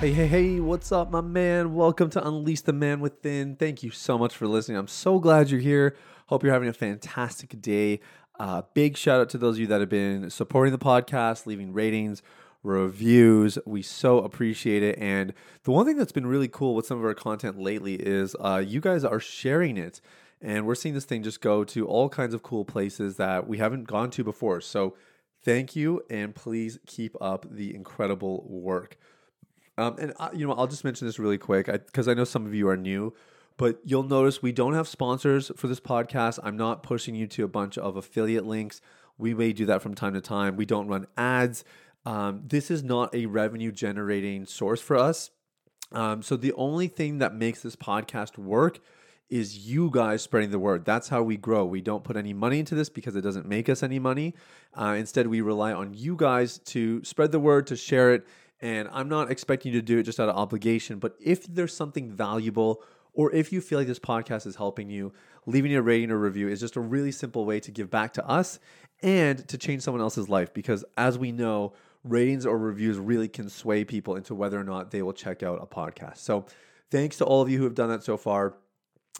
Hey, hey, hey, what's up, my man? Welcome to Unleash the Man Within. Thank you so much for listening. I'm so glad you're here. Hope you're having a fantastic day. Uh, big shout out to those of you that have been supporting the podcast, leaving ratings, reviews. We so appreciate it. And the one thing that's been really cool with some of our content lately is uh, you guys are sharing it. And we're seeing this thing just go to all kinds of cool places that we haven't gone to before. So thank you. And please keep up the incredible work. Um, and I, you know, I'll just mention this really quick because I, I, know some of you are new, but you'll notice we don't have sponsors for this podcast. I'm not pushing you to a bunch of affiliate links. We may do that from time to time. We don't run ads. Um, this is not a revenue generating source for us. Um, so the only thing that makes this podcast work is you guys spreading the word. That's how we grow. We don't put any money into this because it doesn't make us any money. Uh, instead, we rely on you guys to spread the word, to share it, and I'm not expecting you to do it just out of obligation, but if there's something valuable or if you feel like this podcast is helping you, leaving a rating or review is just a really simple way to give back to us and to change someone else's life. Because as we know, ratings or reviews really can sway people into whether or not they will check out a podcast. So thanks to all of you who have done that so far.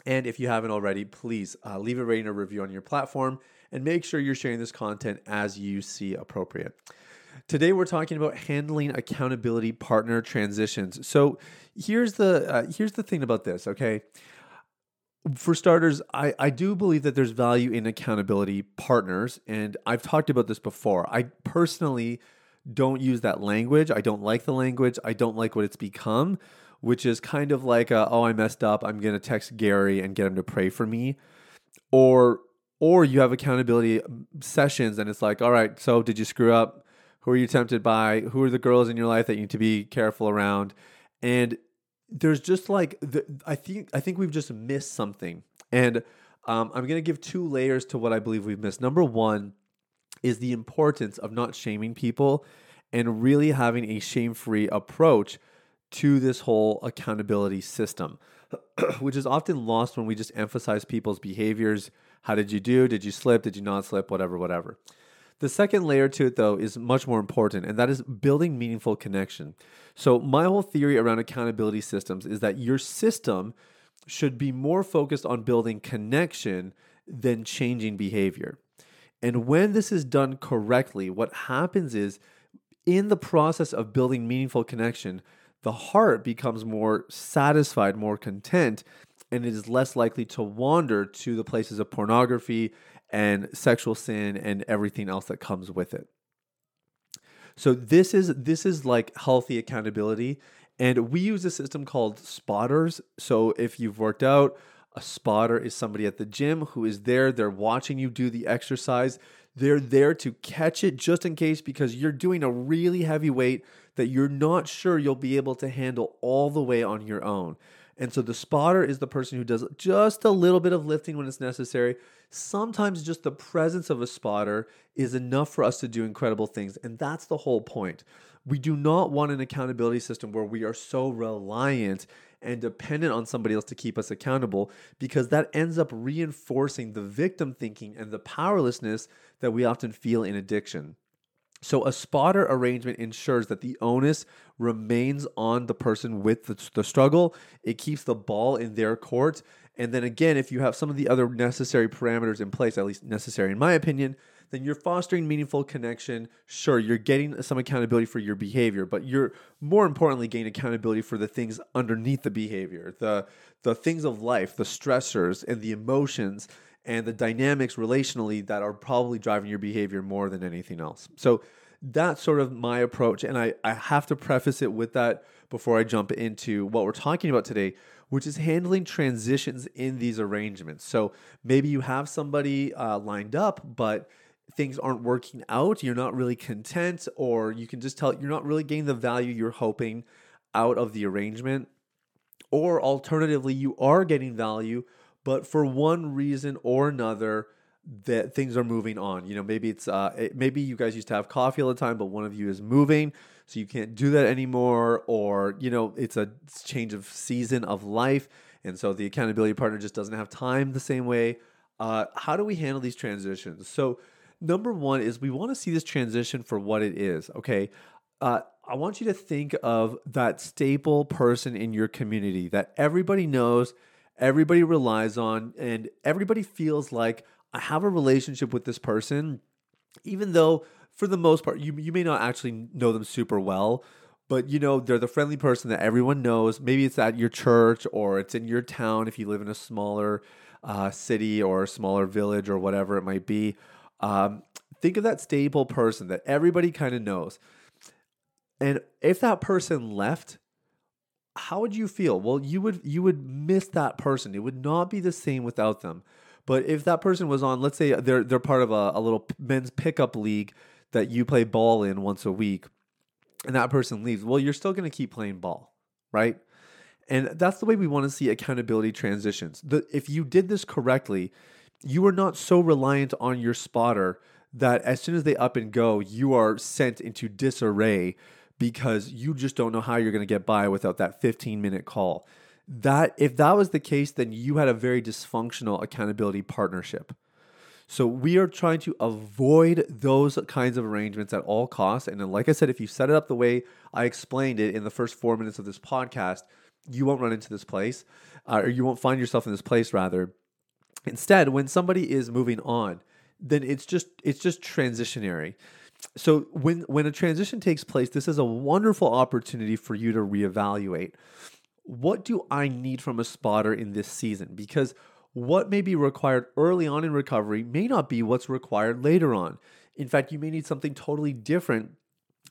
And if you haven't already, please uh, leave a rating or review on your platform and make sure you're sharing this content as you see appropriate. Today we're talking about handling accountability partner transitions. So here's the uh, here's the thing about this. Okay, for starters, I I do believe that there's value in accountability partners, and I've talked about this before. I personally don't use that language. I don't like the language. I don't like what it's become, which is kind of like, a, oh, I messed up. I'm gonna text Gary and get him to pray for me, or or you have accountability sessions and it's like, all right, so did you screw up? Who are you tempted by? Who are the girls in your life that you need to be careful around? And there's just like the, I think I think we've just missed something. And um, I'm gonna give two layers to what I believe we've missed. Number one is the importance of not shaming people and really having a shame-free approach to this whole accountability system, which is often lost when we just emphasize people's behaviors. How did you do? Did you slip? Did you not slip? Whatever, whatever. The second layer to it, though, is much more important, and that is building meaningful connection. So, my whole theory around accountability systems is that your system should be more focused on building connection than changing behavior. And when this is done correctly, what happens is in the process of building meaningful connection, the heart becomes more satisfied, more content, and it is less likely to wander to the places of pornography and sexual sin and everything else that comes with it. So this is this is like healthy accountability and we use a system called spotters. So if you've worked out, a spotter is somebody at the gym who is there, they're watching you do the exercise. They're there to catch it just in case because you're doing a really heavy weight that you're not sure you'll be able to handle all the way on your own. And so the spotter is the person who does just a little bit of lifting when it's necessary. Sometimes just the presence of a spotter is enough for us to do incredible things. And that's the whole point. We do not want an accountability system where we are so reliant and dependent on somebody else to keep us accountable because that ends up reinforcing the victim thinking and the powerlessness that we often feel in addiction. So a spotter arrangement ensures that the onus remains on the person with the, the, struggle. It keeps the ball in their court. And then again, if you have some of the other necessary parameters in place, at least necessary in my opinion, then you're fostering meaningful connection. Sure, you're getting some accountability for your behavior, but you're more importantly gaining accountability for the things underneath the behavior, the the things of life, the stressors and the emotions and the dynamics relationally that are probably driving your behavior more than anything else. So that's sort of my approach. And I, I have to preface it with that before I jump into what we're talking about today, which is handling transitions in these arrangements. So maybe you have somebody uh, lined up, but things aren't working out, you're not really content, or you can just tell you're not really getting the value you're hoping out of the arrangement. Or alternatively, you are getting value, but for one reason or another, that things are moving on. You know, maybe it's uh, maybe you guys used to have coffee all the time, but one of you is moving, so you can't do that anymore. Or you know, it's a change of season of life, and so the accountability partner just doesn't have time the same way. Uh, how do we handle these transitions? So, number one is we want to see this transition for what it is. Okay, uh, I want you to think of that staple person in your community that everybody knows, everybody relies on, and everybody feels like I have a relationship with this person, even though for the most part you you may not actually know them super well, but you know they're the friendly person that everyone knows. Maybe it's at your church or it's in your town if you live in a smaller uh, city or a smaller village or whatever it might be. Um, think of that stable person that everybody kind of knows. And if that person left, how would you feel? Well, you would you would miss that person. It would not be the same without them. But if that person was on, let's say they're they're part of a, a little men's pickup league that you play ball in once a week, and that person leaves, well, you're still going to keep playing ball, right? And that's the way we want to see accountability transitions. The, if you did this correctly, you are not so reliant on your spotter that as soon as they up and go, you are sent into disarray because you just don't know how you're going to get by without that 15 minute call that if that was the case, then you had a very dysfunctional accountability partnership. So we are trying to avoid those kinds of arrangements at all costs. And like I said, if you set it up the way I explained it in the first four minutes of this podcast, you won't run into this place, uh, or you won't find yourself in this place. Rather, instead, when somebody is moving on, then it's just it's just transitionary. So when when a transition takes place, this is a wonderful opportunity for you to reevaluate what do I need from a spotter in this season? Because what may be required early on in recovery may not be what's required later on. In fact, you may need something totally different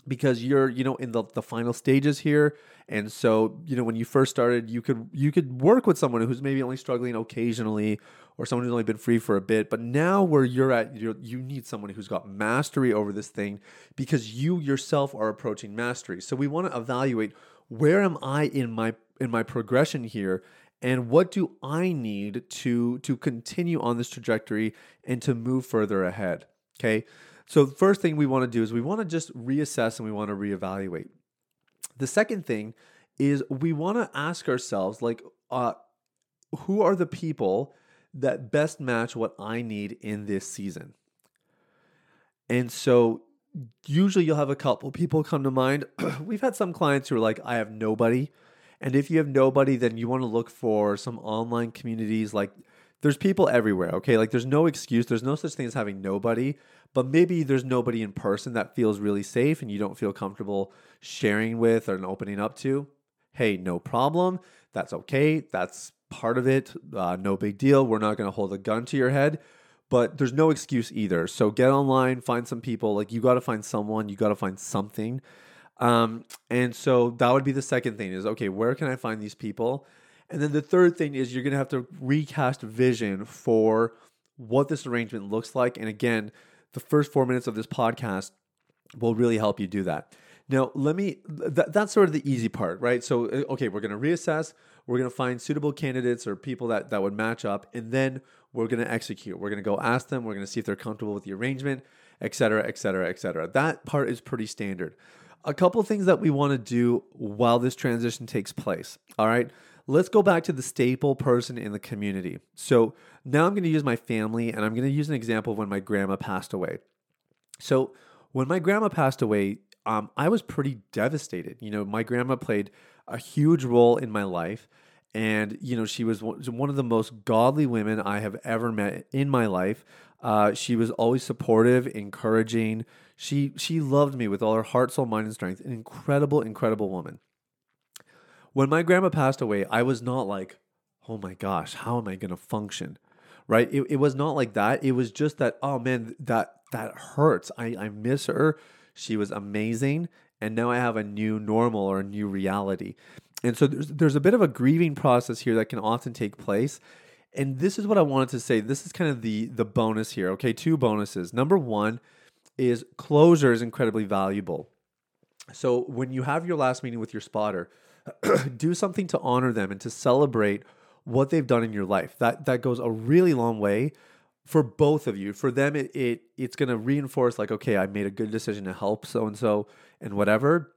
because you're, you know, in the, the final stages here. And so, you know, when you first started, you could you could work with someone who's maybe only struggling occasionally or someone who's only been free for a bit. But now where you're at, you're, you need someone who's got mastery over this thing because you yourself are approaching mastery. So we want to evaluate where am I in my in my progression here and what do I need to to continue on this trajectory and to move further ahead. Okay. So the first thing we want to do is we want to just reassess and we want to reevaluate. The second thing is we want to ask ourselves like uh, who are the people that best match what I need in this season? And so usually you'll have a couple people come to mind. We've had some clients who are like, I have nobody. And if you have nobody, then you want to look for some online communities. Like, there's people everywhere, okay? Like, there's no excuse. There's no such thing as having nobody, but maybe there's nobody in person that feels really safe and you don't feel comfortable sharing with or opening up to. Hey, no problem. That's okay. That's part of it. Uh, no big deal. We're not going to hold a gun to your head but there's no excuse either. So get online, find some people. Like you got to find someone, you got to find something. Um, and so that would be the second thing is okay, where can I find these people? And then the third thing is you're gonna have to recast vision for what this arrangement looks like. And again, the first four minutes of this podcast will really help you do that. Now, let me, th- that's sort of the easy part, right? So, uh, okay, we're going to reassess, we're going to find suitable candidates or people that, that would match up, and then we're going to execute. We're going to go ask them, we're going to see if they're comfortable with the arrangement, et cetera, et cetera, et cetera. That part is pretty standard. A couple things that we want to do while this transition takes place. All right. Let's go back to the staple person in the community. So now I'm going to use my family and I'm going to use an example of when my grandma passed away. So when my grandma passed away, um, I was pretty devastated. You know, my grandma played a huge role in my life. And, you know, she was one of the most godly women I have ever met in my life. Uh, she was always supportive, encouraging. She she loved me with all her heart, soul, mind, and strength. An incredible, incredible woman. When my grandma passed away, I was not like, oh my gosh, how am I going to function? Right? It, it was not like that. It was just that, oh man, that that hurts. I, I miss her. She was amazing. And now I have a new normal or a new reality. And so there's, there's a bit of a grieving process here that can often take place. And this is what I wanted to say. This is kind of the the bonus here. Okay, two bonuses. Number one is closure is incredibly valuable. So when you have your last meeting with your spotter, do something to honor them and to celebrate what they've done in your life. That that goes a really long way for both of you. For them, it, it it's to reinforce like, okay, I made a good decision to help so and so and whatever.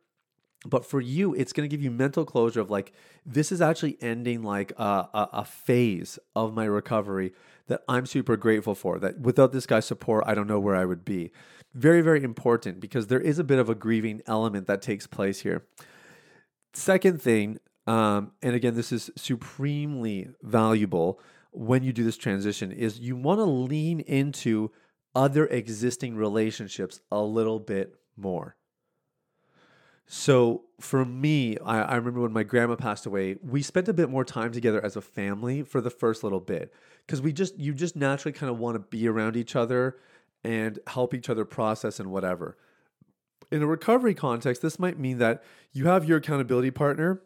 But for you, it's to give you mental closure of like, this is actually ending like a, a, a phase of my recovery that I'm super grateful for. That without this guy's support, I don't know where I would be. Very, very important because there is a bit of a grieving element that takes place here. Second thing, um, and again, this is supremely valuable when you do this transition, is you want to lean into other existing relationships a little bit more. So for me, I, I, remember when my grandma passed away, we spent a bit more time together as a family for the first little bit because we just you just naturally kind of want to be around each other and help each other process and whatever. In a recovery context, this might mean that you have your accountability partner,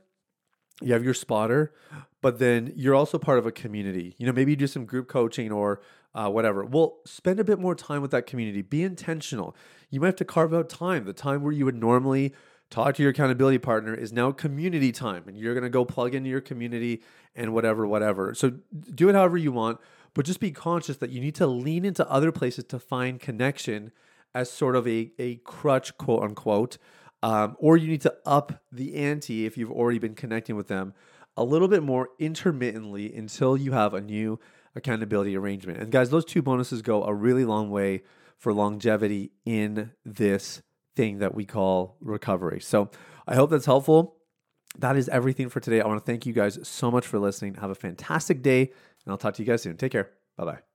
you have your spotter, but then you're also part of a community. You know, maybe you do some group coaching or uh, whatever. Well, spend a bit more time with that community. Be intentional. You might have to carve out time, the time where you would normally talk to your accountability partner is now community time and you're going to go plug into your community and whatever whatever so do it however you want but just be conscious that you need to lean into other places to find connection as sort of a, a crutch, quote unquote, um, or you need to up the ante if you've already been connecting with them a little bit more intermittently until you have a new accountability arrangement. And guys, those two bonuses go a really long way for longevity in this thing that we call recovery. So I hope that's helpful. That is everything for today. I want to thank you guys so much for listening. Have a fantastic day and I'll talk to you guys soon. Take care. Bye bye.